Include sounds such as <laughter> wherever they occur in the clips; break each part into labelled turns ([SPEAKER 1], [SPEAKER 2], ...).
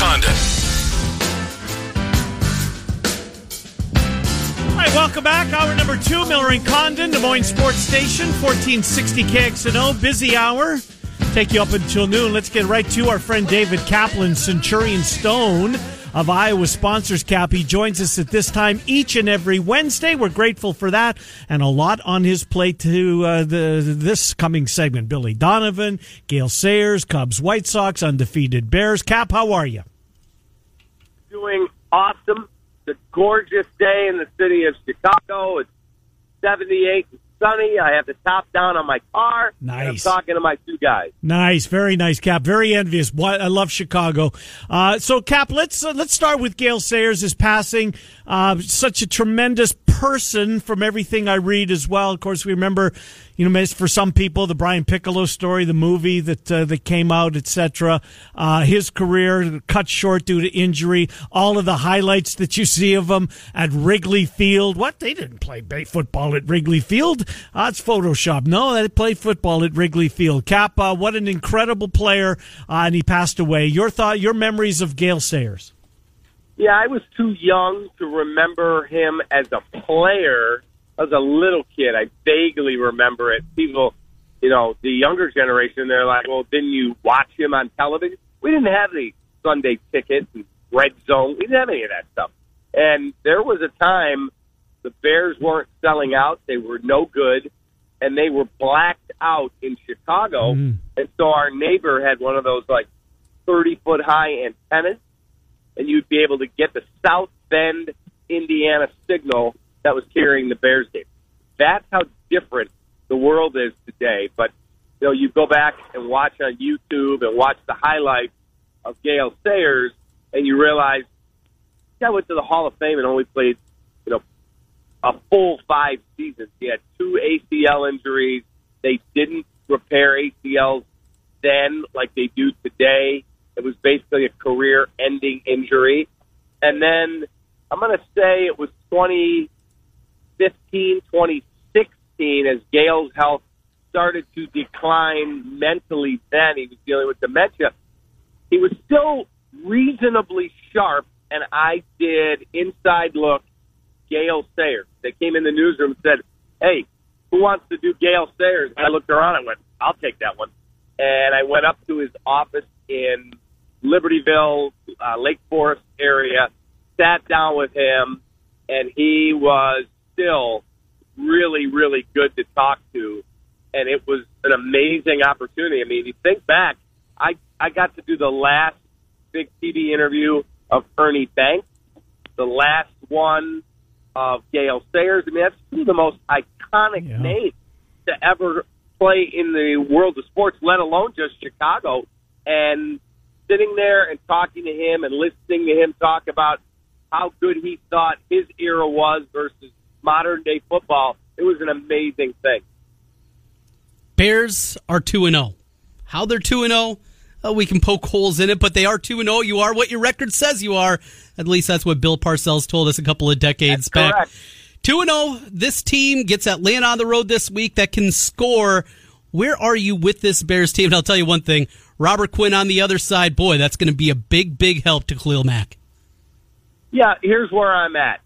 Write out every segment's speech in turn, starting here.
[SPEAKER 1] Condon.
[SPEAKER 2] All right, welcome back. Hour number two, Miller and Condon, Des Moines Sports Station, 1460 KXNO. Busy hour. Take you up until noon. Let's get right to our friend David Kaplan, Centurion Stone of Iowa Sponsors Cap. He joins us at this time each and every Wednesday. We're grateful for that and a lot on his plate to uh, the this coming segment. Billy Donovan, Gale Sayers, Cubs, White Sox, undefeated Bears. Cap, how are you?
[SPEAKER 3] Doing awesome. It's a gorgeous day in the city of Chicago. It's 78 and sunny. I have the top down on my car.
[SPEAKER 2] Nice.
[SPEAKER 3] I'm talking to my two guys.
[SPEAKER 2] Nice, very nice, Cap. Very envious. I love Chicago. Uh, so, Cap, let's uh, let's start with Gale Sayers' is passing. Uh, such a tremendous person from everything I read as well. Of course, we remember, you know, for some people, the Brian Piccolo story, the movie that uh, that came out, etc. Uh, his career cut short due to injury. All of the highlights that you see of him at Wrigley Field. What they didn't play football at Wrigley Field. Uh, Photoshop. No, they played football at Wrigley Field. Uh, what an incredible player, uh, and he passed away. Your thought, your memories of Gale Sayers.
[SPEAKER 3] Yeah, I was too young to remember him as a player. I was a little kid. I vaguely remember it. People, you know, the younger generation, they're like, well, didn't you watch him on television? We didn't have the Sunday tickets and red zone. We didn't have any of that stuff. And there was a time the Bears weren't selling out. They were no good. And they were blacked out in Chicago.
[SPEAKER 2] Mm.
[SPEAKER 3] And so our neighbor had one of those like 30 foot high antennas and you'd be able to get the South Bend, Indiana signal that was carrying the Bears game. That's how different the world is today. But you know, you go back and watch on YouTube and watch the highlights of Gale Sayers, and you realize he went to the Hall of Fame and only played, you know, a full five seasons. He had two ACL injuries. They didn't repair ACLs then like they do today. It was basically a career ending injury. And then I'm going to say it was 2015, 2016 as Gale's health started to decline mentally then. He was dealing with dementia. He was still reasonably sharp, and I did inside look Gale Sayers. They came in the newsroom and said, Hey, who wants to do Gale Sayers? And I looked around and went, I'll take that one. And I went up to his office in Libertyville, uh, Lake Forest area, sat down with him, and he was still really, really good to talk to. And it was an amazing opportunity. I mean, you think back, I, I got to do the last big TV interview of Ernie Banks, the last one of Gale Sayers. I mean, that's two of the most iconic
[SPEAKER 2] Yeah.
[SPEAKER 3] names to ever play in the world of sports, let alone just Chicago. And sitting there and talking to him and listening to him talk about how good he thought his era was versus modern day football, it was an amazing thing.
[SPEAKER 4] Bears are 2 and 0. How they're 2 and 0, uh, we can poke holes in it, but they are 2 and 0. You are what your record says you are. At least that's what Bill Parcells told us a couple of decades
[SPEAKER 3] That's
[SPEAKER 4] back.
[SPEAKER 3] correct.
[SPEAKER 4] 2 and 0. This team gets Atlanta on the road this week that can score. Where are you with this Bears team? And I'll tell you one thing. Robert Quinn on the other side, boy, that's going to be a big, big help to Khalil Mack.
[SPEAKER 3] Yeah, here's where I'm at.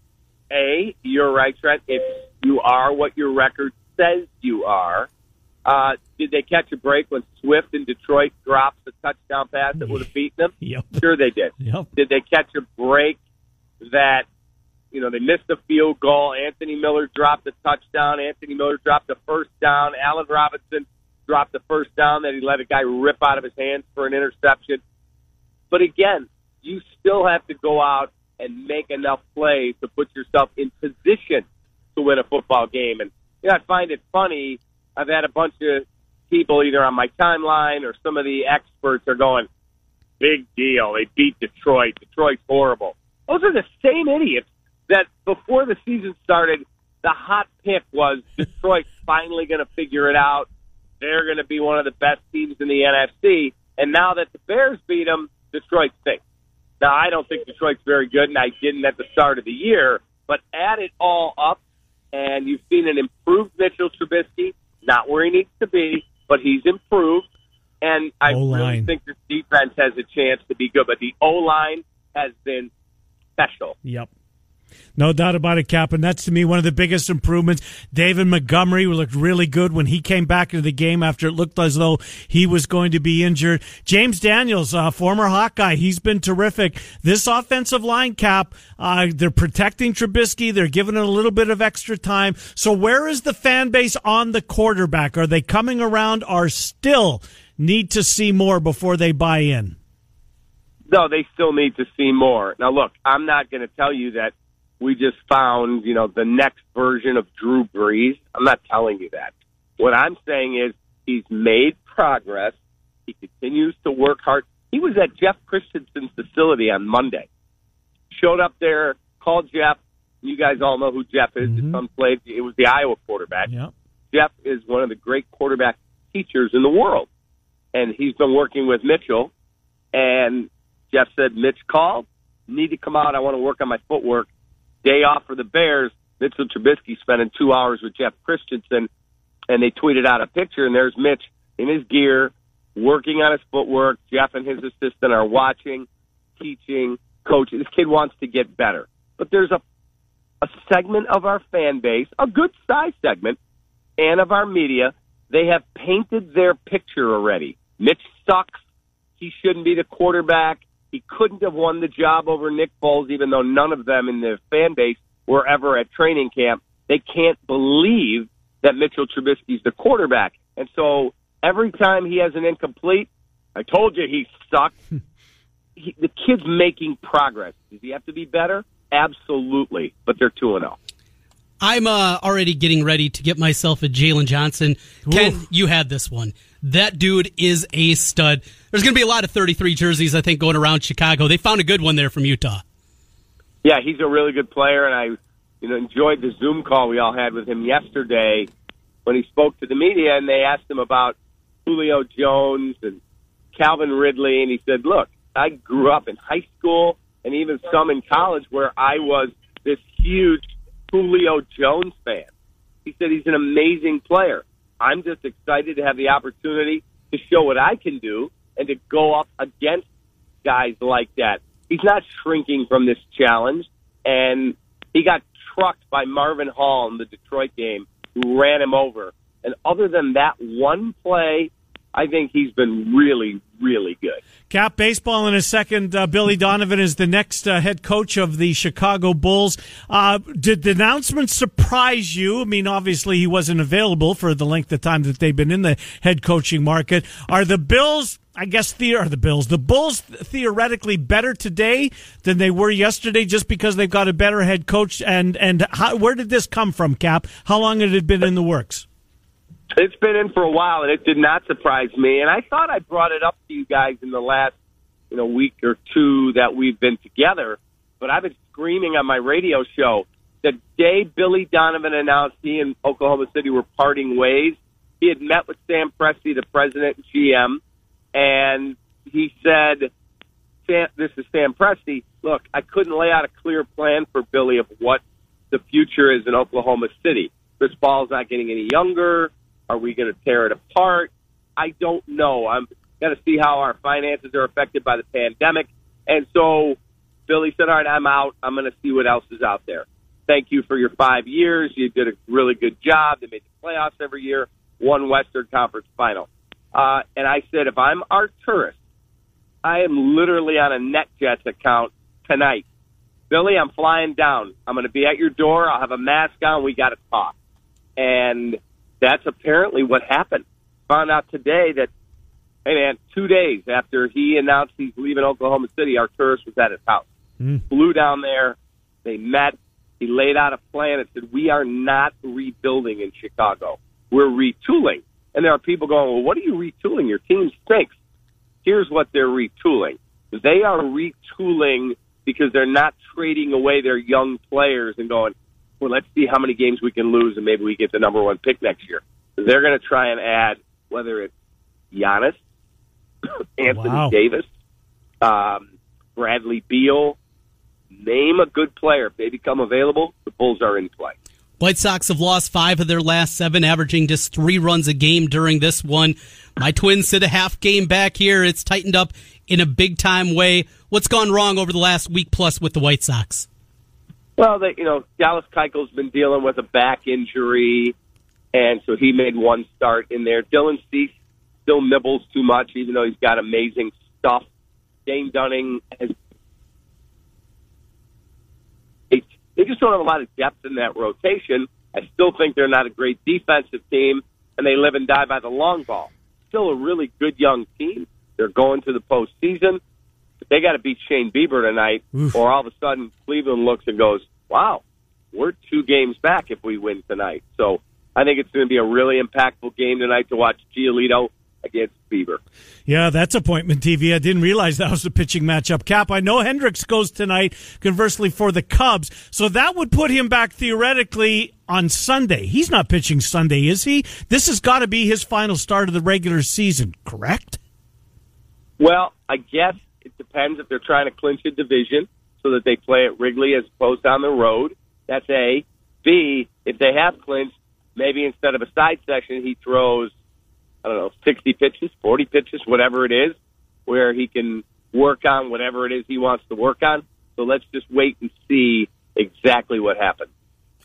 [SPEAKER 3] A, you're right, Trent. If you are what your record says you are, uh, did they catch a break when Swift in Detroit drops a touchdown pass that would have beaten them? <laughs>
[SPEAKER 2] Yep.
[SPEAKER 3] Sure, they did.
[SPEAKER 2] Yep.
[SPEAKER 3] Did they catch a break that you know they missed a field goal? Anthony Miller dropped a touchdown. Anthony Miller dropped a first down. Allen Robinson dropped the first down that he let a guy rip out of his hands for an interception. But again, you still have to go out and make enough plays to put yourself in position to win a football game. And you know, I find it funny. I've had a bunch of people either on my timeline or some of the experts are going, big deal. They beat Detroit. Detroit's horrible. Those are the same idiots that before the season started, the hot pick was Detroit's <laughs> finally going to figure it out. They're going to be one of the best teams in the NFC. And now that the Bears beat them, Detroit stinks. Now, I don't think Detroit's very good, and I didn't at the start of the year, but add it all up, and you've seen an improved Mitchell Trubisky, not where he needs to be, but he's improved. And I
[SPEAKER 2] O-line.
[SPEAKER 3] really think this defense has a chance to be good, but the O line has been special.
[SPEAKER 2] Yep. No doubt about it, Cap. And that's to me one of the biggest improvements. David Montgomery looked really good when he came back into the game after it looked as though he was going to be injured. James Daniels, uh, former Hawkeye, he's been terrific. This offensive line, Cap, uh, they're protecting Trubisky. They're giving it a little bit of extra time. So where is the fan base on the quarterback? Are they coming around or still need to see more before they buy in?
[SPEAKER 3] No, they still need to see more. Now, look, I'm not going to tell you that we just found, you know, the next version of Drew Brees. I'm not telling you that. What I'm saying is he's made progress. He continues to work hard. He was at Jeff Christensen's facility on Monday. Showed up there, called Jeff. You guys all know who Jeff is. His mm-hmm. son played. It was the Iowa quarterback.
[SPEAKER 2] Yeah.
[SPEAKER 3] Jeff is one of the great quarterback teachers in the world. And he's been working with Mitchell. And Jeff said, Mitch called, need to come out. I want to work on my footwork. Day off for the Bears. Mitchell Trubisky spending two hours with Jeff Christensen. And they tweeted out a picture, and there's Mitch in his gear, working on his footwork. Jeff and his assistant are watching, teaching, coaching. This kid wants to get better. But there's a a segment of our fan base, a good size segment, and of our media, they have painted their picture already. Mitch sucks. He shouldn't be the quarterback. He couldn't have won the job over Nick Foles, even though none of them in the fan base were ever at training camp. They can't believe that Mitchell Trubisky's the quarterback. And so every time he has an incomplete, I told you he sucked. <laughs> he, the kid's making progress. Does he have to be better? Absolutely. But they're 2 and 0.
[SPEAKER 4] I'm uh, already getting ready to get myself a Jaylon Johnson. Ken,
[SPEAKER 2] Oof.
[SPEAKER 4] you had this one. That dude is a stud. There's going to be a lot of 33 jerseys, I think, going around Chicago. They found a good one there from Utah.
[SPEAKER 3] Yeah, he's a really good player, and I, you know, enjoyed the Zoom call we all had with him yesterday when he spoke to the media, and they asked him about Julio Jones and Calvin Ridley, and he said, "Look, I grew up in high school and even some in college where I was this huge Julio Jones fan." He said he's an amazing player. I'm just excited to have the opportunity to show what I can do and to go up against guys like that. He's not shrinking from this challenge, and he got trucked by Marvin Hall in the Detroit game, who ran him over. And other than that one play, I think he's been really, really good.
[SPEAKER 2] Cap baseball in a second. Uh, Billy Donovan is the next uh, head coach of the Chicago Bulls. Uh, did the announcement surprise you? I mean, obviously he wasn't available for the length of time that they've been in the head coaching market. Are the Bills? I guess the are the Bills. The Bulls theoretically better today than they were yesterday, just because they've got a better head coach. And and how, where did this come from, Cap? How long had it been in the works?
[SPEAKER 3] It's been in for a while, and it did not surprise me. And I thought I brought it up to you guys in the last, you know, week or two that we've been together. But I've been screaming on my radio show the day Billy Donovan announced he and Oklahoma City were parting ways. He had met with Sam Presti, the president and GM, and he said, Sam, "This is Sam Presti. Look, I couldn't lay out a clear plan for Billy of what the future is in Oklahoma City. Chris Paul's not getting any younger." Are we going to tear it apart? I don't know. I'm going to see how our finances are affected by the pandemic. And so Billy said, all right, I'm out. I'm going to see what else is out there. Thank you for your five years. You did a really good job. They made the playoffs every year, won Western Conference final. Uh, and I said, if I'm Arturas, I am literally on a NetJets account tonight. Billy, I'm flying down. I'm going to be at your door. I'll have a mask on. We got to talk. And that's apparently what happened. Found out today that, hey man, two days after he announced he's leaving Oklahoma City, Arturas was at his house.
[SPEAKER 2] Mm.
[SPEAKER 3] Flew down there. They met. He laid out a plan and said, we are not rebuilding in Chicago. We're retooling. And there are people going, well, what are you retooling? Your team stinks. Here's what they're retooling. They are retooling because they're not trading away their young players and going, well, let's see how many games we can lose and maybe we get the number one pick next year. They're going to try and add whether it's Giannis, <coughs> Anthony
[SPEAKER 2] Wow.
[SPEAKER 3] Davis, um, Bradley Beal, name a good player. If they become available, the Bulls are in play.
[SPEAKER 4] White Sox have lost five of their last seven, averaging just three runs a game during this one. My Twins sit a half game back here. It's tightened up in a big time way. What's gone wrong over the last week plus with the White Sox?
[SPEAKER 3] Well, they, you know, Dallas Keuchel's been dealing with a back injury, and so he made one start in there. Dylan Cease still nibbles too much, even though he's got amazing stuff. Dane Dunning has. They just don't have a lot of depth in that rotation. I still think they're not a great defensive team, and they live and die by the long ball. Still a really good young team. They're going to the postseason. They got to beat Shane Bieber tonight, Oof. or all of a sudden Cleveland looks and goes, "Wow, we're two games back if we win tonight." So I think it's going to be a really impactful game tonight to watch Giolito against Bieber.
[SPEAKER 2] Yeah, that's appointment TV. I didn't realize that was a pitching matchup. Cap, I know Hendricks goes tonight, conversely, for the Cubs. So that would put him back theoretically on Sunday. He's not pitching Sunday, is he? This has got to be his final start of the regular season, correct?
[SPEAKER 3] Well, I guess depends if they're trying to clinch a division so that they play at Wrigley as opposed on the road. That's A. B, if they have clinched, maybe instead of a side session, he throws – I don't know, 60 pitches, 40 pitches, whatever it is, where he can work on whatever it is he wants to work on. So let's just wait and see exactly what happens.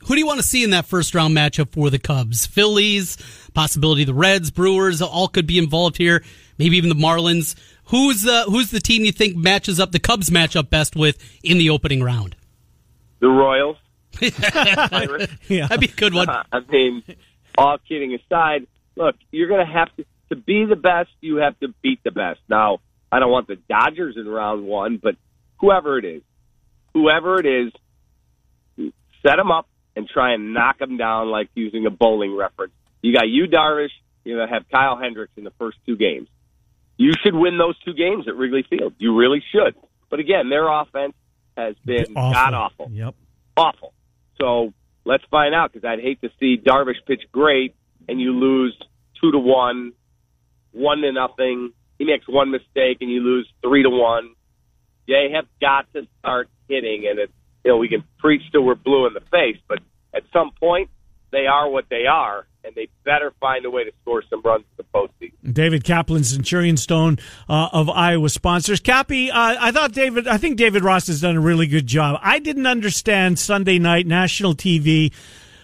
[SPEAKER 4] Who do you want to see in that first round matchup for the Cubs? Phillies, possibility the Reds, Brewers, all could be involved here. Maybe even the Marlins. Who's the who's the team you think matches up the Cubs match up best with in the opening round?
[SPEAKER 3] The Royals. <laughs>
[SPEAKER 4] yeah. That'd be a good one. Uh,
[SPEAKER 3] I mean, all kidding aside, look, you're going to have to to be the best. You have to beat the best. Now, I don't want the Dodgers in round one, but whoever it is, whoever it is, set them up and try and knock them down like using a bowling reference. You got you Darvish. You know, have Kyle Hendricks in the first two games. You should win those two games at Wrigley Field. You really should. But again, their offense has been god awful.
[SPEAKER 2] Yep.
[SPEAKER 3] Awful. So let's find out because I'd hate to see Darvish pitch great and you lose two to one, one to nothing. He makes one mistake and you lose three to one. They have got to start hitting, and it, you know we can preach till we're blue in the face, but at some point they are what they are, and they better find a way to score some runs in the postseason.
[SPEAKER 2] David Kaplan, Centurion Stone uh, of Iowa sponsors. Cappy, uh, I thought David, I think David Ross has done a really good job. I didn't understand Sunday night national TV.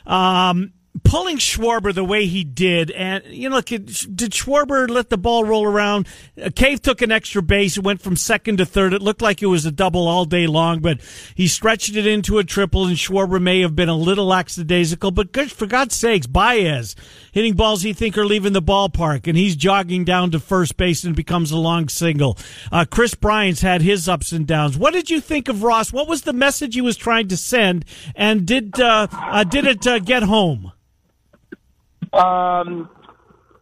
[SPEAKER 2] Um, pulling Schwarber the way he did, and you know, did Schwarber let the ball roll around? Uh, Cave took an extra base. It went from second to third. It looked like it was a double all day long, but he stretched it into a triple, and Schwarber may have been a little lackadaisical. But good, for God's sakes, Baez hitting balls he think are leaving the ballpark, and he's jogging down to first base and becomes a long single. Uh, Kris Bryant's had his ups and downs. What did you think of Ross? What was the message he was trying to send, and did uh, uh did it uh, get home?
[SPEAKER 3] Um,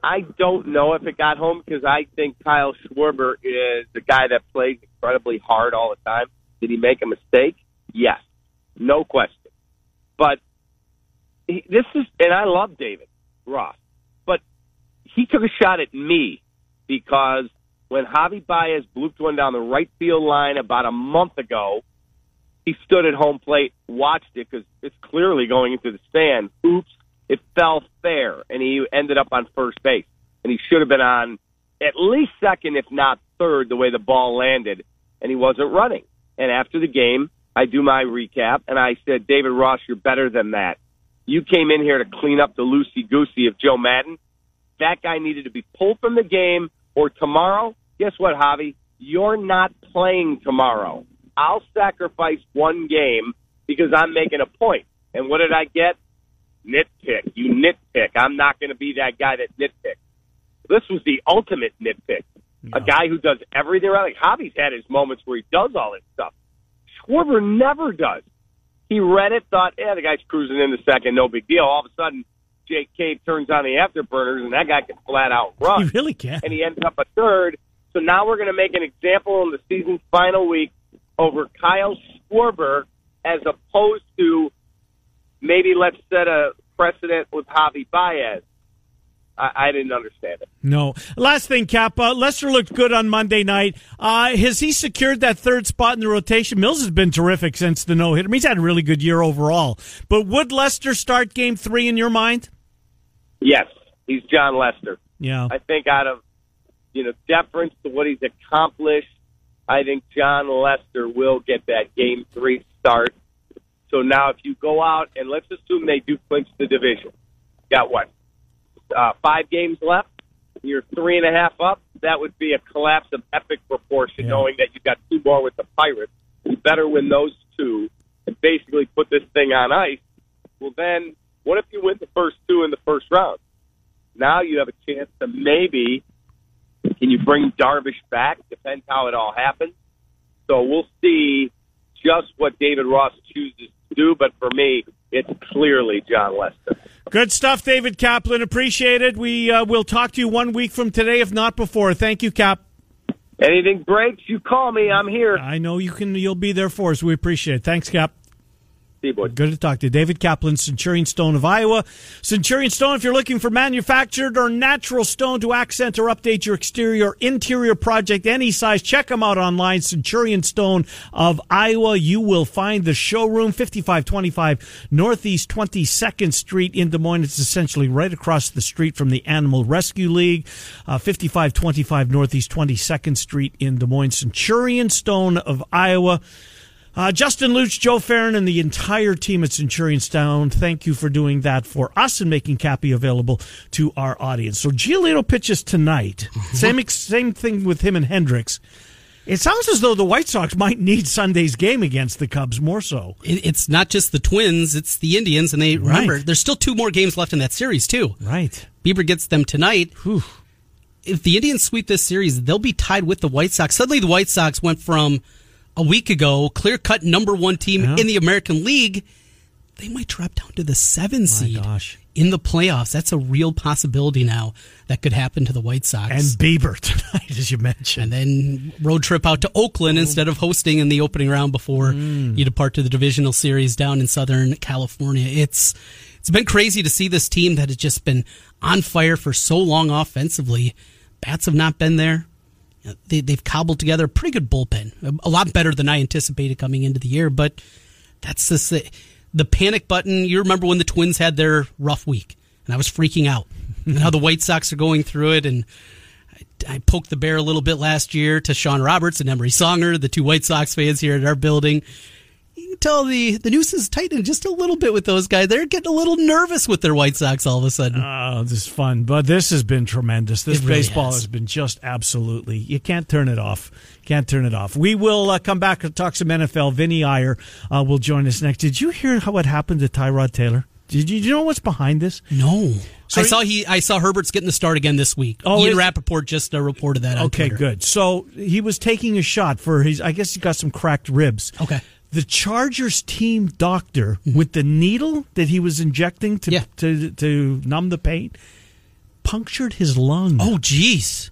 [SPEAKER 3] I don't know if it got home because I think Kyle Schwarber is the guy that plays incredibly hard all the time. Did he make a mistake? Yes, no question. But he, this is, and I love David Ross, but he took a shot at me because when Javi Baez blooped one down the right field line about a month ago, he stood at home plate, watched it because it's clearly going into the stand. Oops, it fell fair, and he ended up on first base. And he should have been on at least second, if not third, the way the ball landed, and he wasn't running. And after the game, I do my recap, and I said, David Ross, you're better than that. You came in here to clean up the loosey goosey of Joe Maddon. That guy needed to be pulled from the game, or tomorrow, guess what, Javi? You're not playing tomorrow. I'll sacrifice one game because I'm making a point. And what did I get? nitpick. You nitpick. I'm not going to be that guy that nitpicks. This was the ultimate nitpick. A guy who does everything right. Like Javi's had his moments where he does all this stuff. Schwarber never does. He read it, thought, yeah, the guy's cruising in the second, no big deal. All of a sudden, Jake Cave turns on the afterburners, and that guy can flat out run.
[SPEAKER 2] He really can.
[SPEAKER 3] And he ends up a third. So now we're going to make an example in the season's final week over Kyle Schwarber as opposed to maybe let's set a precedent with Javi Baez. I, I didn't understand it.
[SPEAKER 2] No. Last thing, Cap. Uh, Lester looked good on Monday night. Uh, has he secured that third spot in the rotation? Mills has been terrific since the no hitter. He's had a really good year overall. But would Lester start Game Three in your mind?
[SPEAKER 3] Yes, he's Jon Lester.
[SPEAKER 2] Yeah.
[SPEAKER 3] I think out of you know deference to what he's accomplished, I think Jon Lester will get that Game Three start. So now, if you go out and let's assume they do clinch the division, got what uh, five games left. You're three and a half up. That would be a collapse of epic proportion,
[SPEAKER 2] Yeah.
[SPEAKER 3] knowing that you've got two more with the Pirates. You better win those two and basically put this thing on ice. Well, then, what if you win the first two in the first round? Now you have a chance to maybe can you bring Darvish back? Depends how it all happens. So we'll see just what David Ross chooses to do. But for me, it's clearly Jon Lester.
[SPEAKER 2] Good stuff, David Kaplan. Appreciate it. We uh, will talk to you one week from today, if not before. Thank you, Cap.
[SPEAKER 3] Anything breaks, you call me. I'm here.
[SPEAKER 2] I know you can. You'll be there for us. We appreciate it. Thanks, Cap. Good to talk to you. David Kaplan, Centurion Stone of Iowa. Centurion Stone, if you're looking for manufactured or natural stone to accent or update your exterior or interior project any size, check them out online. Centurion Stone of Iowa. You will find the showroom, 5525 Northeast 22nd Street in Des Moines. It's essentially right across the street from the Animal Rescue League. Uh, 5525 Northeast 22nd Street in Des Moines. Centurion Stone of Iowa. Uh, Justin Luch, Joe Farron, and the entire team at Centurion Stone, thank you for doing that for us and making Cappy available to our audience. So Giolito pitches tonight. <laughs> same same thing with him and Hendricks. It sounds as though the White Sox might need Sunday's game against the Cubs more so.
[SPEAKER 4] It, it's not just the Twins; it's the Indians, and they remember
[SPEAKER 2] Right.
[SPEAKER 4] there's still two more games left in that series too.
[SPEAKER 2] Right.
[SPEAKER 4] Bieber gets them tonight. Whew. If the Indians sweep this series, they'll be tied with the White Sox. Suddenly, the White Sox went from a week ago clear cut number one team
[SPEAKER 2] Yeah.
[SPEAKER 4] in the American League. They might drop down to the seven seed
[SPEAKER 2] gosh.
[SPEAKER 4] in the playoffs. That's a real possibility now that could happen to the White Sox.
[SPEAKER 2] And Bieber <laughs> tonight, as you mentioned.
[SPEAKER 4] and then road trip out to Oakland instead of hosting in the opening round before mm. you depart to the divisional series down in Southern California. It's it's been crazy to see this team that has just been on fire for so long offensively. Bats have not been there. They, they've cobbled together a pretty good bullpen, a, lot better than I anticipated coming into the year. But that's the, the panic button. You remember when the Twins had their rough week, and I was freaking out. <laughs> and how the White Sox are going through it, and I poked the bear a little bit last year to Sean Roberts and Emery Songer, the two White Sox fans here at our building. Tell the, the noose is tightening just a little bit with those guys. They're getting a little nervous with their White Sox all of a sudden.
[SPEAKER 2] Oh, this is fun, but this has been tremendous. This
[SPEAKER 4] really
[SPEAKER 2] baseball
[SPEAKER 4] has.
[SPEAKER 2] has. been just absolutely. You can't turn it off. Can't turn it off. We will uh, come back and talk some NFL. Vinny Iyer uh, will join us next. Did you hear how what happened to Tyrod Taylor? Did you, do you know what's behind this?
[SPEAKER 4] no.
[SPEAKER 2] So
[SPEAKER 4] I saw he I saw Herbert's getting the start again this week.
[SPEAKER 2] Oh,
[SPEAKER 4] Ian Rapoport just uh, reported that
[SPEAKER 2] Okay,
[SPEAKER 4] Twitter.
[SPEAKER 2] good. So he was taking a shot for his. I guess he got some cracked ribs.
[SPEAKER 4] Okay.
[SPEAKER 2] The Chargers team doctor with the needle that he was injecting to
[SPEAKER 4] Yeah.
[SPEAKER 2] to to numb the pain punctured his lung.
[SPEAKER 4] Oh, jeez.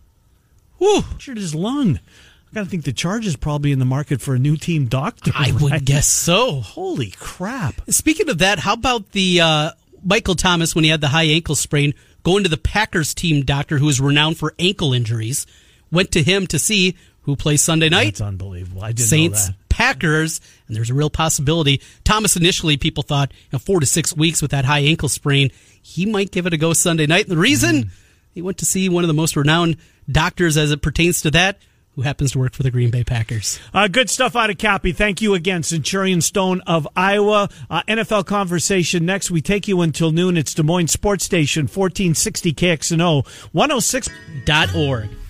[SPEAKER 2] Punctured his lung. I gotta think the Chargers probably in the market for a new team doctor.
[SPEAKER 4] I would
[SPEAKER 2] right?
[SPEAKER 4] guess so.
[SPEAKER 2] Holy crap!
[SPEAKER 4] Speaking of that, how about the uh, Michael Thomas when he had the high ankle sprain, going to the Packers team doctor who is renowned for ankle injuries, went to him to see who plays Sunday night.
[SPEAKER 2] That's unbelievable. I didn't
[SPEAKER 4] Saints,
[SPEAKER 2] know that.
[SPEAKER 4] Packers, and there's a real possibility. Thomas initially, people thought you know, four to six weeks with that high ankle sprain, he might give it a go Sunday night. And the reason he went to see one of the most renowned doctors as it pertains to that, who happens to work for the Green Bay Packers.
[SPEAKER 2] Uh, good stuff out of Cappy. Thank you again, Centurion Stone of Iowa. Uh, NFL conversation next. We take you until noon. It's Des Moines Sports Station, 1460 KXNO, 106.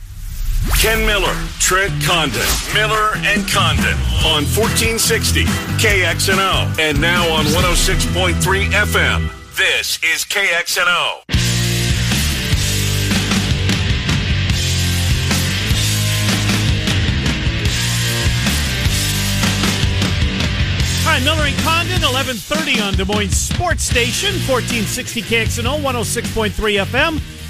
[SPEAKER 1] Ken Miller, Trent Condon, Miller and Condon on 1460 KXNO and now on 106.3 FM. This is KXNO.
[SPEAKER 2] Right, Miller and Condon, 1130 on Des Moines Sports Station, 1460 KXNO, 106.3 FM.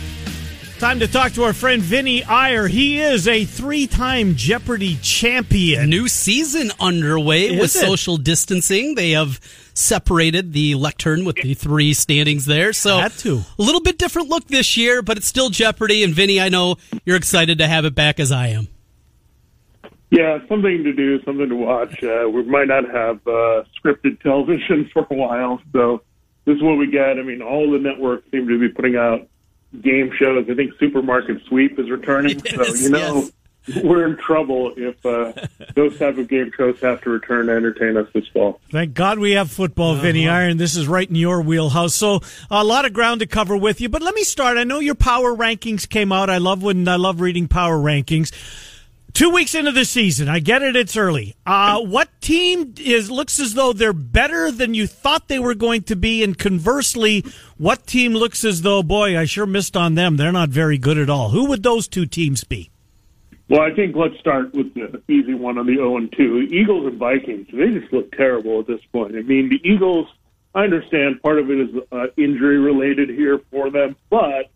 [SPEAKER 2] Time to talk to our friend Vinny Iyer. He is a three-time Jeopardy champion.
[SPEAKER 4] New season underway
[SPEAKER 2] Is
[SPEAKER 4] with
[SPEAKER 2] it?
[SPEAKER 4] social distancing. They have separated the lectern with the three standings there. So
[SPEAKER 2] Had to.
[SPEAKER 4] a little bit different look this year, but it's still Jeopardy. And Vinny, I know you're excited to have it back as I am.
[SPEAKER 5] Yeah, something to do, something to watch. Uh, we might not have uh, scripted television <laughs> for a while, so this is what we get. I mean, all the networks seem to be putting out game shows. I think Supermarket Sweep is returning, <laughs> so you know <laughs> we're in trouble if uh, <laughs> those type of game shows have to return to entertain us this fall.
[SPEAKER 2] Thank God we have football, Vinny Iyer. This is right in your wheelhouse. So a lot of ground to cover with you. But let me start. I know your power rankings came out. I love when I love reading power rankings. Two weeks into the season, I get it. It's early. Uh, what team is looks as though they're better than you thought they were going to be, and conversely, what team looks as though, boy, I sure missed on them. They're not very good at all. Who would those two teams be?
[SPEAKER 5] Well, I think let's start with the easy one on the 0 and 2. Eagles and Vikings, they just look terrible at this point. I mean, the Eagles, I understand part of it is uh, injury related here for them, but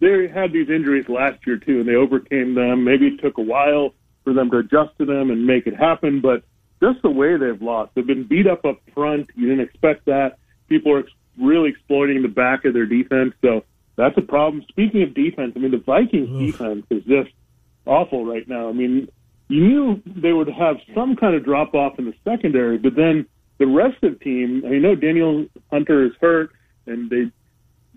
[SPEAKER 5] they had these injuries last year too, and they overcame them. Maybe it took a while for them to adjust to them and make it happen, but just the way they've lost, they've been beat up up front. You didn't expect that. People are ex- really exploiting the back of their defense, so that's a problem. Speaking of defense, I mean, the Vikings defense is just awful right now. I mean, you knew they would have some kind of drop off in the secondary, but then the rest of the team, I know Danielle Hunter is hurt, and they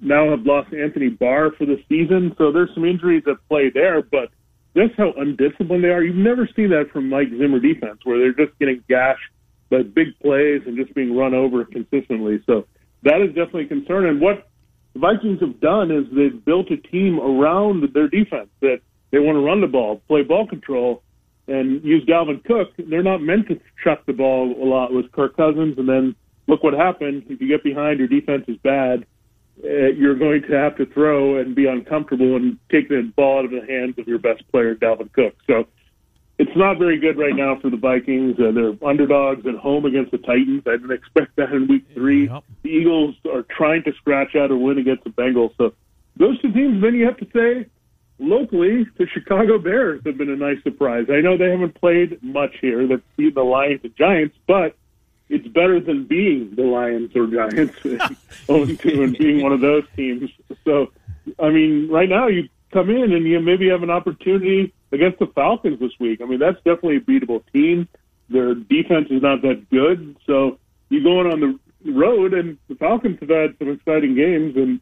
[SPEAKER 5] now have lost Anthony Barr for the season, so there's some injuries at play there, but just how undisciplined they are. You've never seen that from Mike Zimmer defense, where they're just getting gashed by big plays and just being run over consistently. So that is definitely a concern. And what the Vikings have done is they've built a team around their defense that they want to run the ball, play ball control, and use Dalvin Cook. They're not meant to chuck the ball a lot with Kirk Cousins, and then look what happened. If you get behind, your defense is bad. Uh, you're going to have to throw and be uncomfortable and take the ball out of the hands of your best player, Dalvin Cook. So it's not very good right now for the Vikings. Uh, they're underdogs at home against the Titans. I didn't expect that in Week Three.
[SPEAKER 2] Yep.
[SPEAKER 5] The Eagles are trying to scratch out a win against the Bengals. So those two teams. Then you have to say locally, the Chicago Bears have been a nice surprise. I know they haven't played much here. They've beaten the Lions and Giants, but it's better than being the Lions or Giants, <laughs> <laughs> 0 2 and being one of those teams. So, I mean, right now you come in and you maybe have an opportunity against the Falcons this week. I mean, that's definitely a beatable team. Their defense is not that good. So you go in on the road, and the Falcons have had some exciting games, and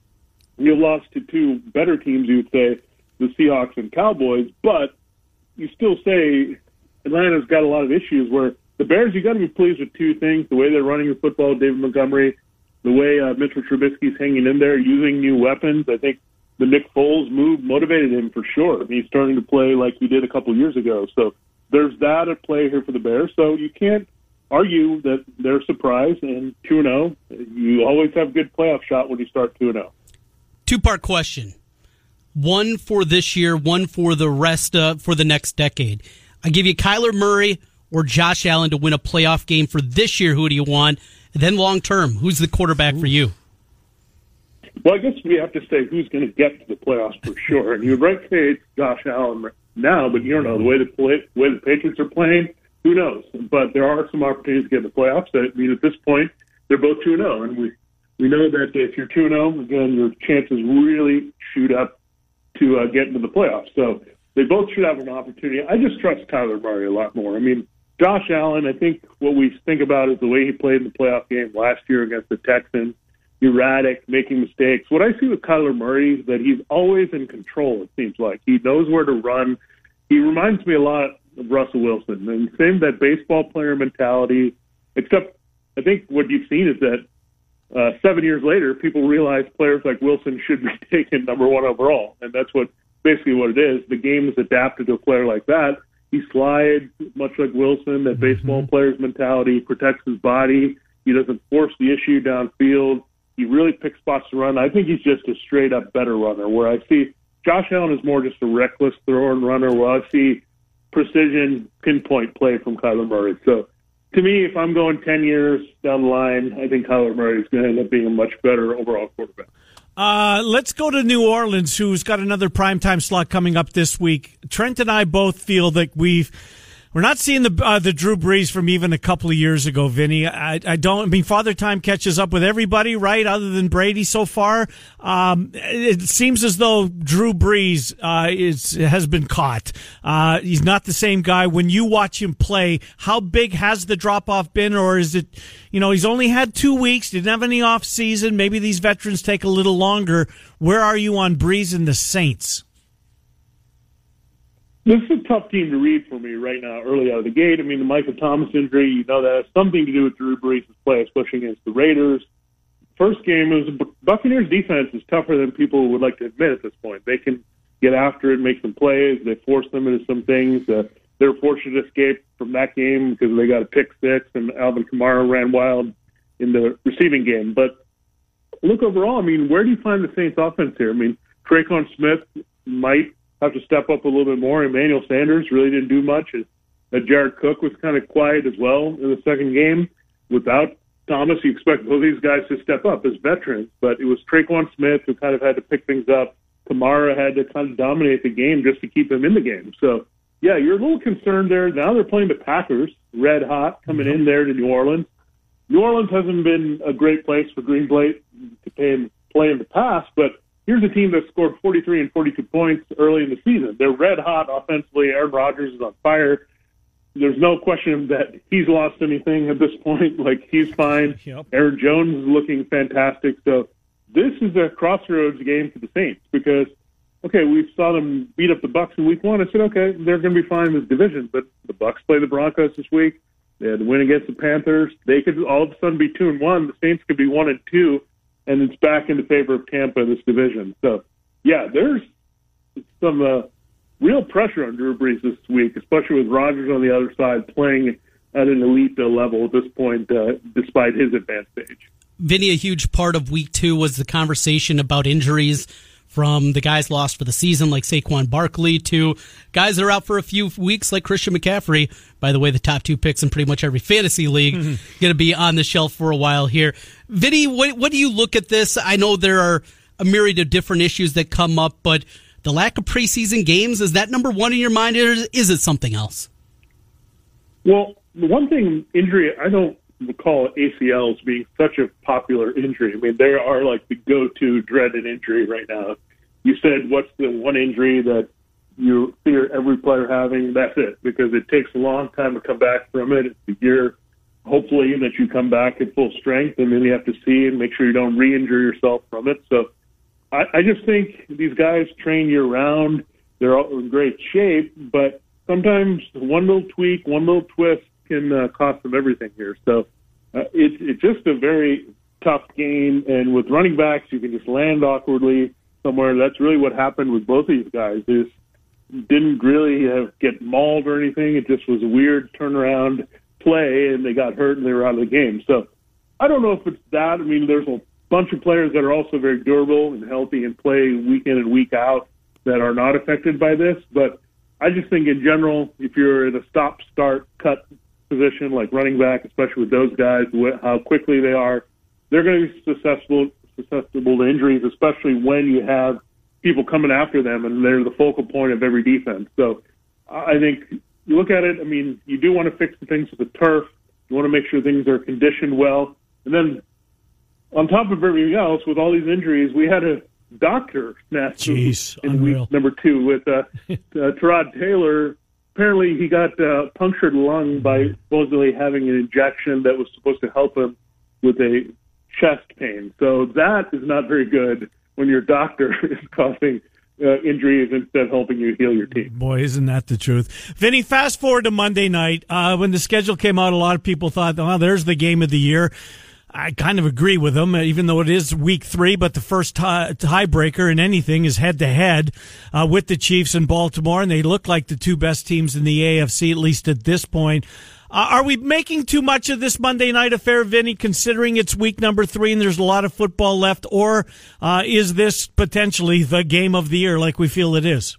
[SPEAKER 5] you lost to two better teams, you would say, the Seahawks and Cowboys, but you still say Atlanta's got a lot of issues where the Bears, you got to be pleased with two things: the way they're running the football, David Montgomery, the way uh, Mitchell Trubisky's hanging in there, using new weapons. I think the Nick Foles move motivated him for sure. He's starting to play like he did a couple years ago. So there's that at play here for the Bears. So you can't argue that they're surprised and two zero. You always have good playoff shot when you start two and oh. zero.
[SPEAKER 4] Two part question. One for this year, one for the rest uh, for the next decade. I give you Kyler Murray or Josh Allen to win a playoff game for this year. Who do you want? And then long term, who's the quarterback for you?
[SPEAKER 5] Well, I guess we have to say who's going to get to the playoffs for sure. And you'd right say Josh Allen now, but you don't know the way the play, way the Patriots are playing. Who knows? But there are some opportunities to get in the playoffs. I mean, at this point, they're both two zero, and we we know that if you're two zero, again, your chances really shoot up to uh, get into the playoffs. So they both should have an opportunity. I just trust Kyler Murray a lot more. I mean, Josh Allen, I think what we think about is the way he played in the playoff game last year against the Texans. Erratic, making mistakes. What I see with Kyler Murray is that he's always in control, it seems like. He knows where to run. He reminds me a lot of Russell Wilson. And same that baseball player mentality, except I think what you've seen is that uh, seven years later, people realize players like Wilson should be <laughs> taken number one overall. And that's what basically what it is. The game is adapted to a player like that. He slides much like Wilson, that mm-hmm. baseball player's mentality, protects his body. He doesn't force the issue downfield. He really picks spots to run. I think he's just a straight up better runner. Where I see Josh Allen is more just a reckless thrower and runner. Where I see precision pinpoint play from Kyler Murray. So to me, if I'm going 10 years down the line, I think Kyler Murray is going to end up being a much better overall quarterback.
[SPEAKER 2] Uh, let's go to New Orleans, who's got another primetime slot coming up this week. Trent and I both feel that we've we're not seeing the uh, the Drew Brees from even a couple of years ago, Vinny. I, I don't. I mean, Father Time catches up with everybody, right? Other than Brady so far, um, it seems as though Drew Brees uh, is has been caught. Uh, he's not the same guy. When you watch him play, how big has the drop off been, or is it? You know, he's only had two weeks. Didn't have any off season. Maybe these veterans take a little longer. Where are you on Brees and the Saints?
[SPEAKER 5] This is a tough team to read for me right now, early out of the gate. I mean, the Michael Thomas injury, you know, that has something to do with Drew Brees' play, especially against the Raiders. First game it was Buccaneers defense is tougher than people would like to admit at this point. They can get after it, make some plays. They force them into some things. Uh, they were fortunate to escape from that game because they got a pick six, and Alvin Kamara ran wild in the receiving game. But look overall, I mean, where do you find the Saints offense here? I mean, Tre'Quan Smith might have to step up a little bit more. Emmanuel Sanders really didn't do much. Uh, Jared Cook was kind of quiet as well in the second game. Without Thomas, you expect both these guys to step up as veterans, but it was Tre'Quan Smith who kind of had to pick things up. Kamara had to kind of dominate the game just to keep him in the game. So, yeah, you're a little concerned there. Now they're playing the Packers, red hot, coming in there to New Orleans. New Orleans hasn't been a great place for Green Bay to play in the past, but here's a team that scored 43 and 42 points early in the season. They're red hot offensively. Aaron Rodgers is on fire. There's no question that he's lost anything at this point. <laughs> Like he's fine. <laughs> Yep. Aaron Jones is looking fantastic. So this is a crossroads game for the Saints because okay, we saw them beat up the Bucks in Week One. I said okay, they're going to be fine in this division, but the Bucks play the Broncos this week. They had to win against the Panthers. They could all of a sudden be two and one. The Saints could be one and two and it's back in the favor of Tampa in this division. So, yeah, there's some uh, real pressure on Drew Brees this week, especially with Rodgers on the other side playing at an elite level at this point, uh, despite his advanced age.
[SPEAKER 4] Vinny, a huge part of week two was the conversation about injuries from the guys lost for the season, like Saquon Barkley, to guys that are out for a few weeks, like Christian McCaffrey. By the way, the top two picks in pretty much every fantasy league mm-hmm. going to be on the shelf for a while here. Vinny, what, what do you look at this? I know there are a myriad of different issues that come up, but the lack of preseason games is that number one in your mind, or is it something else?
[SPEAKER 5] Well, the one thing injury I don't recall ACLs being such a popular injury. I mean, they are like the go-to dreaded injury right now. You said, what's the one injury that you fear every player having? That's it, because it takes a long time to come back from it. It's a year, hopefully, that you come back at full strength, and then you have to see and make sure you don't re-injure yourself from it. So I, I just think these guys train year round. They're all in great shape, but sometimes one little tweak, one little twist can uh, cost them everything here. So uh, it's it's just a very tough game, and with running backs, you can just land awkwardly somewhere. That's really what happened with both of these guys. Just didn't really have, get mauled or anything. It just was a weird turnaround play, and they got hurt and they were out of the game. So I don't know if it's that. I mean, there's a bunch of players that are also very durable and healthy and play week in and week out that are not affected by this, but I just think in general, if you're in a stop, start, cut position, like running back, especially with those guys, how quickly they are, they're going to be susceptible susceptible to injuries, especially when you have people coming after them and they're the focal point of every defense. So I think you look at it. I mean, you do want to fix the things with the turf. You want to make sure things are conditioned well, and then on top of everything else, with all these injuries, we had a doctor
[SPEAKER 2] Jeez,
[SPEAKER 5] in
[SPEAKER 2] unreal.
[SPEAKER 5] week number two with uh, <laughs> uh, Tyrod Taylor apparently he got uh, punctured lung by supposedly having an injection that was supposed to help him with a chest pain. So that is not very good when your doctor <laughs> is causing uh, injuries instead of helping you heal your team.
[SPEAKER 2] Boy, isn't that the truth? Vinny, fast forward to Monday night. Uh, when the schedule came out, a lot of people thought, oh, there's the game of the year. I kind of agree with them, even though it is week three, but the first tie, tiebreaker in anything is head to head with the Chiefs in Baltimore, and they look like the two best teams in the AFC, at least at this point. Uh, are we making too much of this Monday night affair, Vinny, considering it's week number three and there's a lot of football left, or uh, is this potentially the game of the year like we feel it is?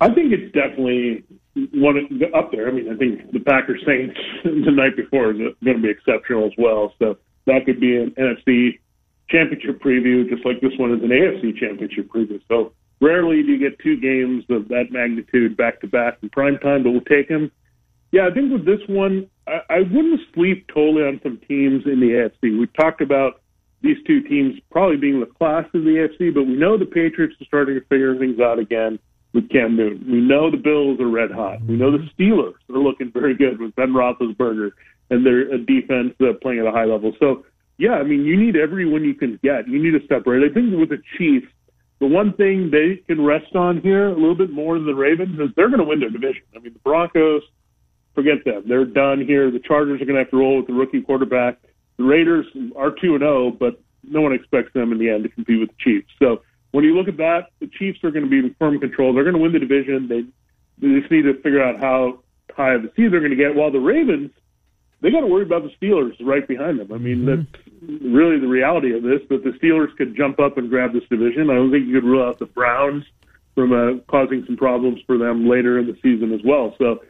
[SPEAKER 5] I think it's definitely one up there. I mean, I think the Packers Saints <laughs> the night before is going to be exceptional as well. So that could be an NFC championship preview, just like this one is an AFC championship preview. So rarely do you get two games of that magnitude back to back in prime time, but we'll take them. Yeah, I think with this one, I, I wouldn't sleep totally on some teams in the AFC. We talked about these two teams probably being the class of the AFC, but we know the Patriots are starting to figure things out again with Cam Newton. We know the Bills are red hot. We know the Steelers are looking very good with Ben Roethlisberger and their uh, defense uh, playing at a high level. So, yeah, I mean, you need everyone you can get. You need to separate. I think with the Chiefs, the one thing they can rest on here a little bit more than the Ravens is they're going to win their division. I mean, the Broncos, forget them. They're done here. The Chargers are going to have to roll with the rookie quarterback. The Raiders are 2 and 0, but no one expects them in the end to compete with the Chiefs. So when you look at that, the Chiefs are going to be in firm control. They're going to win the division. They, they just need to figure out how high of a seed they're going to get. While the Ravens, they got to worry about the Steelers right behind them. I mean, mm-hmm. that's really the reality of this. But the Steelers could jump up and grab this division. I don't think you could rule out the Browns from uh, causing some problems for them later in the season as well. So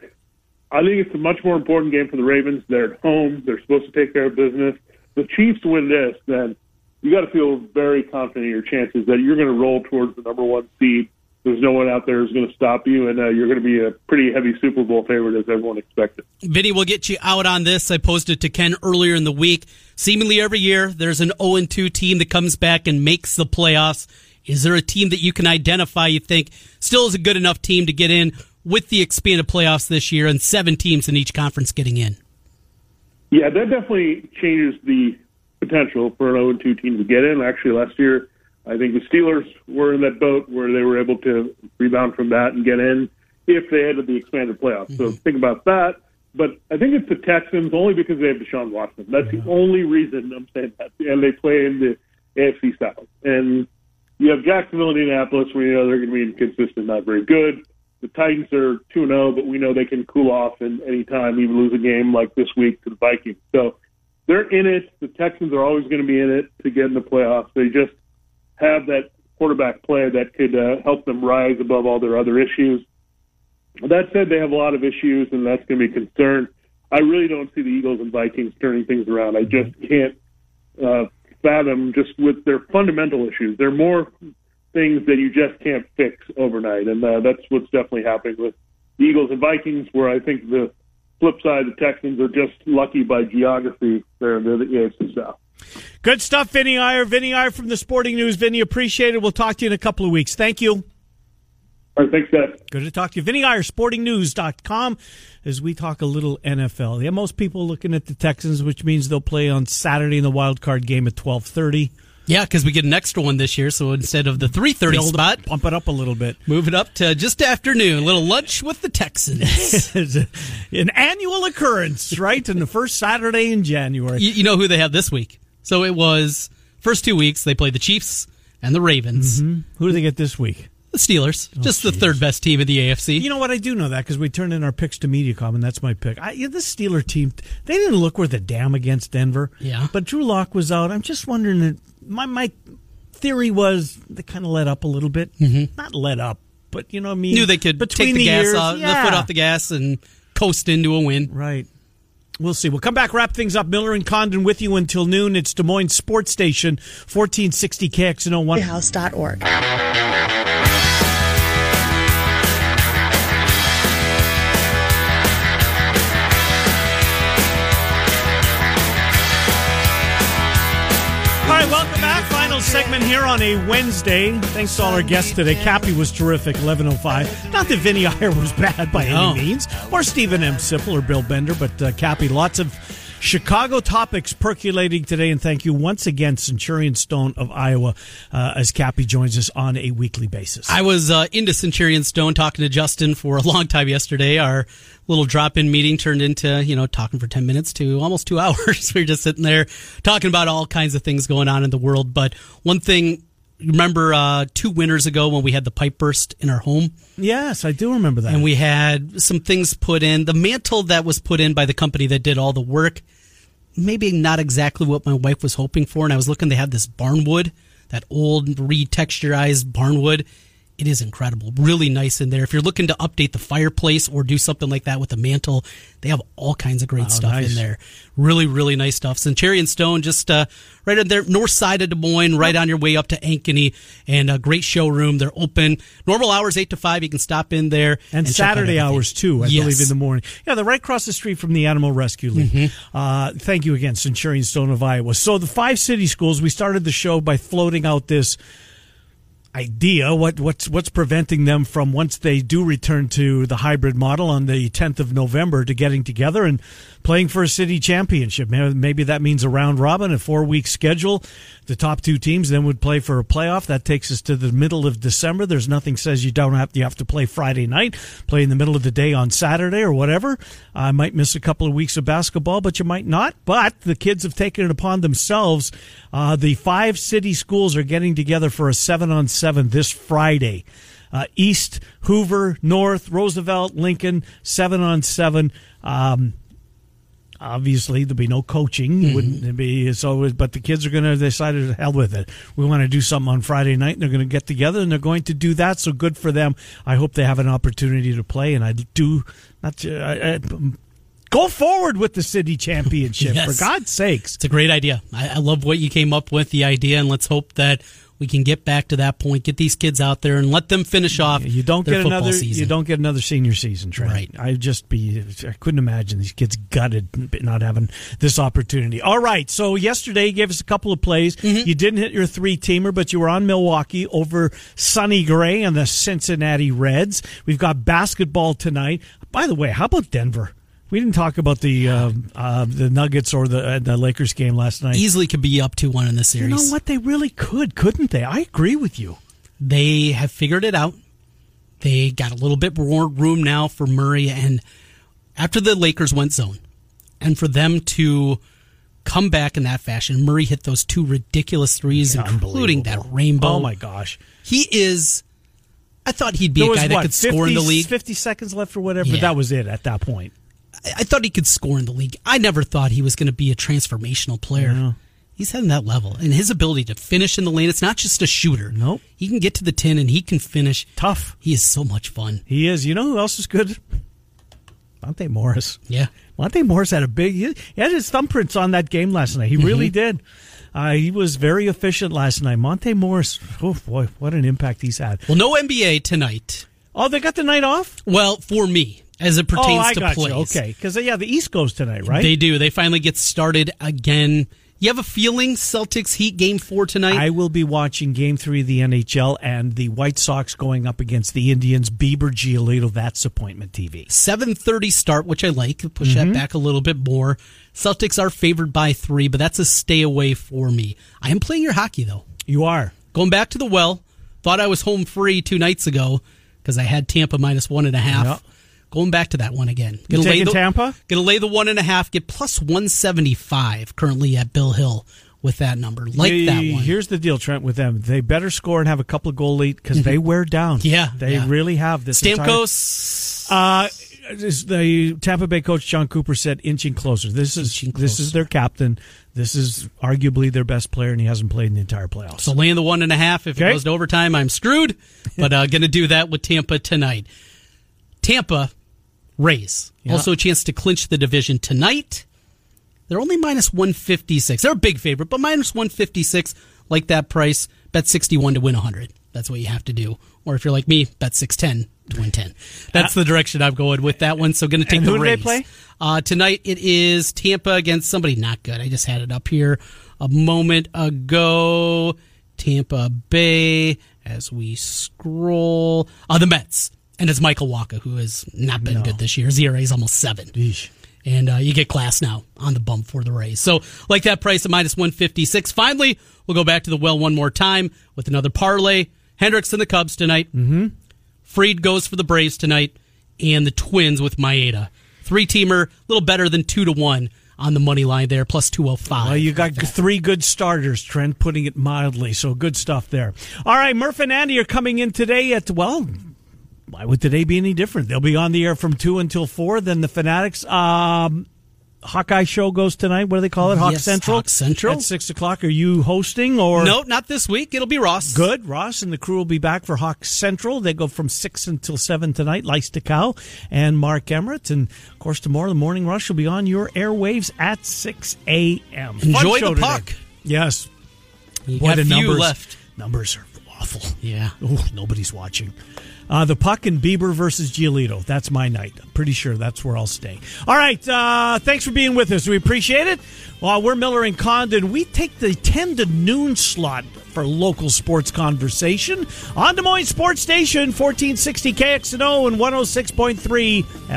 [SPEAKER 5] I think it's a much more important game for the Ravens. They're at home. They're supposed to take care of business. The Chiefs win this, then you got to feel very confident in your chances that you're going to roll towards the number one seed. There's no one out there who's going to stop you, and uh, you're going to be a pretty heavy Super Bowl favorite as everyone expected.
[SPEAKER 4] Vinny, we'll get you out on this. I posted to Ken earlier in the week. Seemingly every year, there's an 0 2 team that comes back and makes the playoffs. Is there a team that you can identify you think still is a good enough team to get in with the expanded playoffs this year and seven teams in each conference getting in?
[SPEAKER 5] Yeah, that definitely changes the potential for an 0 2 team to get in. Actually, last year, I think the Steelers were in that boat where they were able to rebound from that and get in if they had the expanded playoffs. Mm-hmm. So think about that. But I think it's the Texans only because they have Deshaun Watson. That's the only reason I'm saying that. And they play in the AFC South. And you have Jacksonville and Indianapolis where you know they're going to be inconsistent, not very good. The Titans are 2 0, but we know they can cool off in any time, even lose a game like this week to the Vikings. So they're in it. The Texans are always going to be in it to get in the playoffs. They just have that quarterback play that could uh, help them rise above all their other issues. That said, they have a lot of issues, and that's going to be a concern. I really don't see the Eagles and Vikings turning things around. I just can't uh, fathom just with their fundamental issues. They're more things that you just can't fix overnight, and uh, that's what's definitely happening with the Eagles and Vikings, where I think the flip side, the Texans are just lucky by geography. They're, they're the AFC South.
[SPEAKER 2] Good stuff, Vinny Iyer. Vinny Iyer from the Sporting News. Vinny, appreciate it. We'll talk to you in a couple of weeks. Thank you.
[SPEAKER 5] All right, thanks, guys.
[SPEAKER 2] Good to talk to you. Vinny Iyer, sportingnews.com, as we talk a little NFL. Yeah, most people looking at the Texans, which means they'll play on Saturday in the wild card game at 1230.
[SPEAKER 4] Yeah, because we get an extra one this year. So instead of the three thirty spot,
[SPEAKER 2] pump it up a little bit,
[SPEAKER 4] move it up to just afternoon. A little lunch with the Texans. <laughs>
[SPEAKER 2] an annual occurrence, right? In the first Saturday in January.
[SPEAKER 4] You, you, know who they have this week? So it was first two weeks they played the Chiefs and the Ravens.
[SPEAKER 2] Mm-hmm. Who do they get this week?
[SPEAKER 4] The Steelers, oh, just geez. the third best team in the AFC.
[SPEAKER 2] You know what? I do know that because we turned in our picks to Mediacom, and that's my pick. I, yeah, the Steeler team, they didn't look worth a damn against Denver.
[SPEAKER 4] Yeah.
[SPEAKER 2] But Drew Lock was out. I'm just wondering my my theory was they kind of let up a little bit.
[SPEAKER 4] Mm-hmm.
[SPEAKER 2] Not let up, but you know, what I mean,
[SPEAKER 4] knew they could
[SPEAKER 2] between
[SPEAKER 4] take the,
[SPEAKER 2] the
[SPEAKER 4] gas
[SPEAKER 2] years,
[SPEAKER 4] off,
[SPEAKER 2] yeah.
[SPEAKER 4] the foot off the gas, and coast into a win.
[SPEAKER 2] Right. We'll see. We'll come back, wrap things up. Miller and Condon with you until noon. It's Des Moines Sports Station, 1460 KXNO1.
[SPEAKER 6] House.org.
[SPEAKER 2] segment here on a Wednesday. Thanks to all our guests today. Cappy was terrific, 11.05. Not that Vinny <laughs> Iyer was bad by no. any means, or Steven M. Sipple or Bill Bender, but uh, Cappy, lots of Chicago topics percolating today, and thank you once again, Centurion Stone of Iowa, uh, as Cappy joins us on a weekly basis.
[SPEAKER 4] I was uh, into Centurion Stone talking to Justin for a long time yesterday. Our little drop-in meeting turned into you know talking for 10 minutes to almost two <laughs> hours we were just sitting there talking about all kinds of things going on in the world but one thing remember uh, two winters ago when we had the pipe burst in our home?
[SPEAKER 2] Yes i do remember that.
[SPEAKER 4] And we had some things put in. The mantle that was put in by the company that did all the work maybe not exactly what my wife was hoping for. And i was looking they had this barnwood that old retexturized barnwood it is incredible. Really nice in there. If you're looking to update the fireplace or do something like that with the mantle, they have all kinds of great
[SPEAKER 2] Wow,
[SPEAKER 4] stuff
[SPEAKER 2] nice.
[SPEAKER 4] in there. Really, really nice stuff. Centurion Stone, just uh, right on there, north side of Des Moines, right on your way up to Ankeny, and a great showroom. They're open normal hours eight to five. You can stop in there
[SPEAKER 2] and,
[SPEAKER 4] out
[SPEAKER 2] Saturday hours too. I
[SPEAKER 4] Yes.
[SPEAKER 2] believe in the morning. Yeah, they're right across the street from the Animal Rescue League.
[SPEAKER 4] Mm-hmm.
[SPEAKER 2] Uh, thank you again, Centurion Stone of Iowa. So the five city schools. We started the show by floating out this idea. What what's what's preventing them from once they do return to the hybrid model on the 10th of November to getting together and playing for a city championship? Maybe, that means a round robin, a four week schedule. The top two teams then would play for a playoff. That takes us to the middle of December. There's nothing says you don't have you have to play Friday night, play in the middle of the day on Saturday or whatever. I might miss a couple of weeks of basketball, but you might not. But the kids have taken it upon themselves. Uh, the five city schools are getting together for a seven on seven this Friday. Uh, East, Hoover, North, Roosevelt, Lincoln, seven on seven. Um, obviously there'll be no coaching wouldn't it be so but the kids are going to decide to hell with it we want to do something on friday night and they're going to get together and they're going to do that so good for them i hope they have an opportunity to play and i do not to, I, I, go forward with the city championship
[SPEAKER 4] Yes.
[SPEAKER 2] for god's sakes
[SPEAKER 4] It's a great idea. I, I love what you came up with, the idea, and let's hope that we can get back to that point, get these kids out there, and let them finish off.
[SPEAKER 2] you don't get
[SPEAKER 4] football
[SPEAKER 2] another
[SPEAKER 4] season.
[SPEAKER 2] you don't get another senior season Trent.
[SPEAKER 4] Right.
[SPEAKER 2] i'd just be i couldn't imagine these kids gutted not having this opportunity all right so yesterday you gave us a couple of plays
[SPEAKER 4] Mm-hmm.
[SPEAKER 2] you didn't hit your three teamer but you were on milwaukee over Sonny Gray and the cincinnati reds we've got basketball tonight by the way how about denver we didn't talk about the uh, uh, the Nuggets or the uh, the Lakers game last night.
[SPEAKER 4] Easily could be up to one in the series.
[SPEAKER 2] You know what? They really could, couldn't they? I agree with you.
[SPEAKER 4] They have figured it out. They got a little bit more room now for Murray, and after the Lakers went zone, and for them to come back in that fashion, Murray hit those two ridiculous threes, including that rainbow.
[SPEAKER 2] Oh my gosh!
[SPEAKER 4] He is. I thought he'd be
[SPEAKER 2] There
[SPEAKER 4] a
[SPEAKER 2] was
[SPEAKER 4] guy that
[SPEAKER 2] what,
[SPEAKER 4] could score in the
[SPEAKER 2] 50
[SPEAKER 4] league.
[SPEAKER 2] Fifty seconds left or whatever.
[SPEAKER 4] Yeah.
[SPEAKER 2] That was it at that point.
[SPEAKER 4] I thought he could score in the league. I never thought he was going to be a transformational player. He's heading that level, and his ability to finish in the lane. It's not just a shooter.
[SPEAKER 2] Nope.
[SPEAKER 4] he can get to the 10 and he can finish.
[SPEAKER 2] Tough.
[SPEAKER 4] He is so much fun.
[SPEAKER 2] He is. You know who else is good? Monte Morris.
[SPEAKER 4] Yeah,
[SPEAKER 2] Monte Morris had a big. He had his thumbprints on that game last night. He
[SPEAKER 4] Mm-hmm.
[SPEAKER 2] really did. Uh, he was very efficient last night. Monte Morris. Oh boy, what an impact he's had.
[SPEAKER 4] Well, no NBA tonight.
[SPEAKER 2] Oh, they got the night off.
[SPEAKER 4] Well, for me, as it pertains
[SPEAKER 2] oh, I
[SPEAKER 4] to
[SPEAKER 2] got
[SPEAKER 4] plays,
[SPEAKER 2] you. Okay, because yeah, the East goes tonight, right?
[SPEAKER 4] They do. They finally get started again. You have a feeling Celtics Heat game four tonight?
[SPEAKER 2] I will be watching Game Three of the NHL and the White Sox going up against the Indians. Bieber Giolito. That's appointment TV.
[SPEAKER 4] Seven thirty start, which I like. Push
[SPEAKER 2] Mm-hmm.
[SPEAKER 4] that back a little bit more. Celtics are favored by three, but that's a stay away for me. I am playing your hockey though.
[SPEAKER 2] You are.
[SPEAKER 4] Going back to the well. Thought I was home free two nights ago because I had Tampa minus one and a half.
[SPEAKER 2] Yep.
[SPEAKER 4] Going back to that one again.
[SPEAKER 2] You taking
[SPEAKER 4] the,
[SPEAKER 2] Tampa?
[SPEAKER 4] Gonna lay the one and a half. Get plus one seventy five currently at Bill Hill with that number. Like that one.
[SPEAKER 2] Here's the deal, Trent. With them, they better score and have a couple of goal lead because they wear down.
[SPEAKER 4] Mm-hmm. Yeah,
[SPEAKER 2] they
[SPEAKER 4] yeah.
[SPEAKER 2] really have this. entire-
[SPEAKER 4] Stamkos.
[SPEAKER 2] Uh, the Tampa Bay coach Jon Cooper said inching closer. This is
[SPEAKER 4] Inching
[SPEAKER 2] this is their captain. This is arguably their best player, and he hasn't played in the entire playoffs.
[SPEAKER 4] So laying the one and a half. If
[SPEAKER 2] Okay.
[SPEAKER 4] it goes to overtime, I'm screwed. <laughs> But uh, going to do that with Tampa tonight. Tampa Rays
[SPEAKER 2] Yeah.
[SPEAKER 4] also a chance to clinch the division tonight. They're only minus 156. They're a big favorite, but minus 156, like that price. Bet 61 to win 100. That's what you have to do. Or if you're like me, bet 610 to win 10. That's the direction I'm going with that one. So going to take
[SPEAKER 2] And
[SPEAKER 4] the
[SPEAKER 2] who they
[SPEAKER 4] Rays.
[SPEAKER 2] play?
[SPEAKER 4] Uh, tonight it is Tampa against somebody not good. I just had it up here a moment ago. Tampa Bay as we scroll. Uh, the Mets. And it's Michael Wacha, who has not been good this year. His ERA is almost seven. And uh, you get Glasnow on the bump for the Rays. So, like that price at minus 156. Finally, we'll go back to the well one more time with another parlay. Hendricks and the Cubs tonight. Mm-hmm. Fried goes for the Braves tonight. And the Twins with Maeda. Three teamer, a little better than two to one on the money line there, plus 205.
[SPEAKER 2] Well, you got three good starters, Trent, putting it mildly. So good stuff there. All right, Murph and Andy are coming in today at, well, why would today be any different? They'll be on the air from 2 until 4. Then the Fanatics. Um, Hawkeye show goes tonight. What do they call it? Hawk
[SPEAKER 4] Yes,
[SPEAKER 2] Central.
[SPEAKER 4] Hawk Central.
[SPEAKER 2] at six o'clock. Are you hosting or
[SPEAKER 4] No, not this week. It'll be Ross.
[SPEAKER 2] Good. Ross and the crew will be back for Hawk Central. They go from 6 until 7 tonight. Lice Cow and Mark Emmert. And, of course, tomorrow the Morning Rush will be on your airwaves at 6 a.m.
[SPEAKER 4] Enjoy the
[SPEAKER 2] today.
[SPEAKER 4] puck.
[SPEAKER 2] Yes.
[SPEAKER 4] You got a few
[SPEAKER 2] numbers,
[SPEAKER 4] left.
[SPEAKER 2] Numbers are awful.
[SPEAKER 4] Yeah.
[SPEAKER 2] Oh, nobody's watching. Uh, the puck and Bieber versus Giolito. That's my night. I'm pretty sure that's where I'll stay. All right. Uh, thanks for being with us. We appreciate it. While we're Miller and Condon, we take the 10 to noon slot for local sports conversation on Des Moines Sports Station, 1460 KXNO and 106.3 FM.